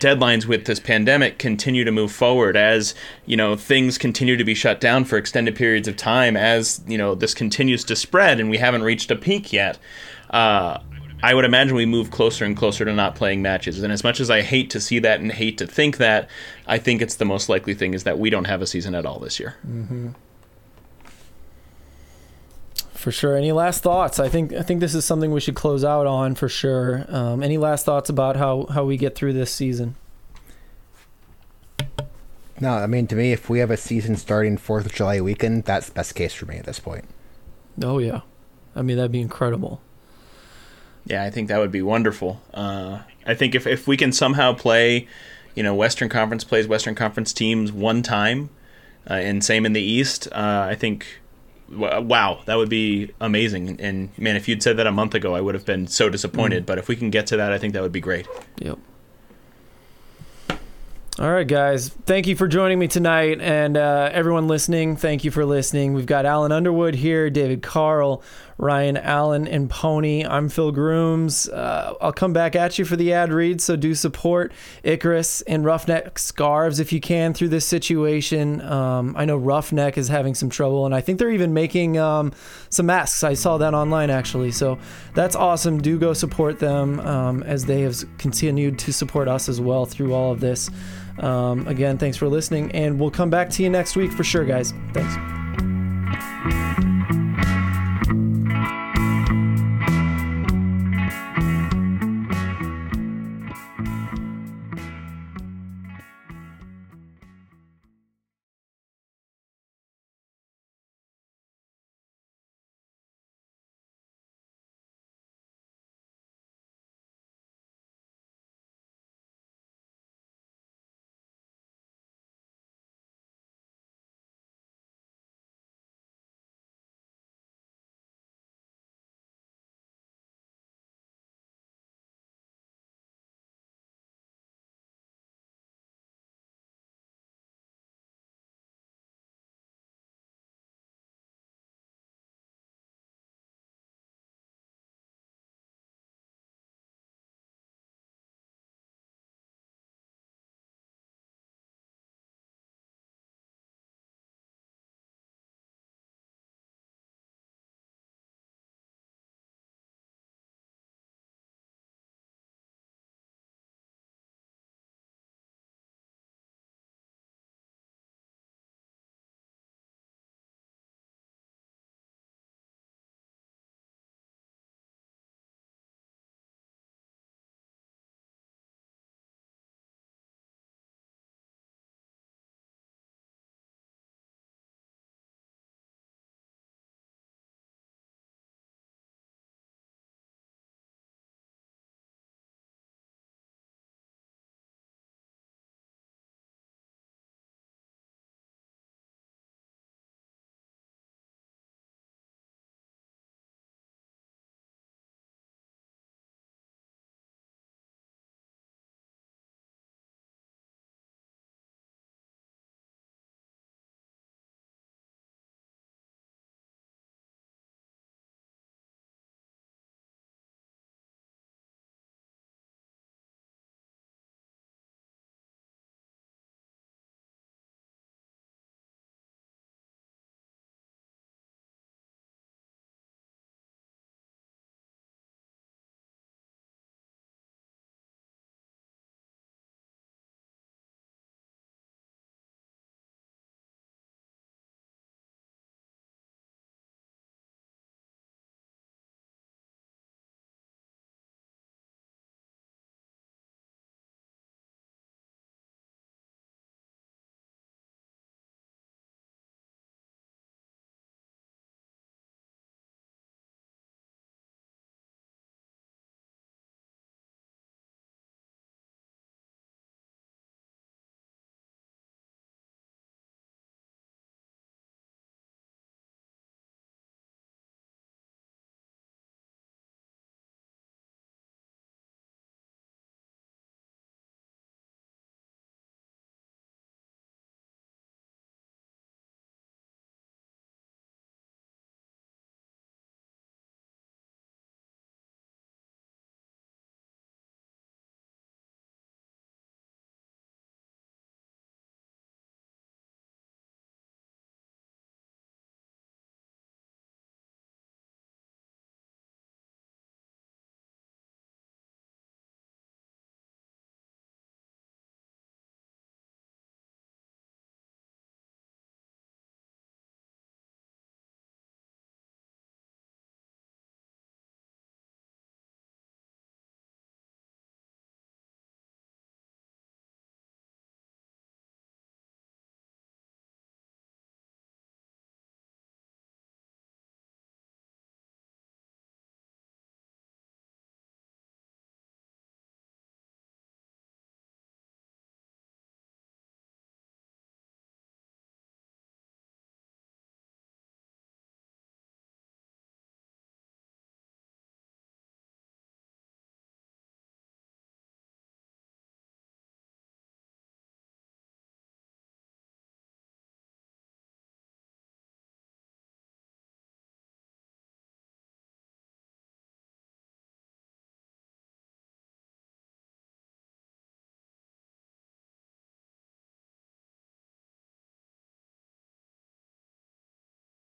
deadlines with this pandemic continue to move forward as you know things continue to be shut down for extended periods of time as you know this continues to spread and we haven't reached a peak yet uh, i would imagine we move closer and closer to not playing matches and as much as i hate to see that and hate to think that i think it's the most likely thing is that we don't have a season at all this year For sure. Any last thoughts? I think I think this is something we should close out on for sure. Um, any last thoughts about how how we get through this season? No, I mean, to me, if we have a season starting 4th of July weekend, that's the best case for me at this point. Oh yeah, I mean that'd be incredible. Yeah, I think that would be wonderful. Uh, I think if, if we can somehow play, you know, Western Conference plays Western Conference teams one time, uh, and same in the East, uh, I think, w- wow, that would be amazing. And man, if you'd said that a month ago, I would have been so disappointed. But if we can get to that, I think that would be great. Yep. All right, guys. Thank you for joining me tonight, and uh, everyone listening. Thank you for listening. We've got Alan Underwood here, David Carl, Ryan Allen, and Pony. I'm Phil Grooms. Uh, I'll come back at you for the ad read, so do support Icarus and Roughneck Scarves if you can through this situation. Um, I know Roughneck is having some trouble, and I think they're even making um, some masks. I saw that online actually, so that's awesome. Do go support them um, as they have continued to support us as well through all of this. Um, again, thanks for listening, and we'll come back to you next week for sure, guys. Thanks.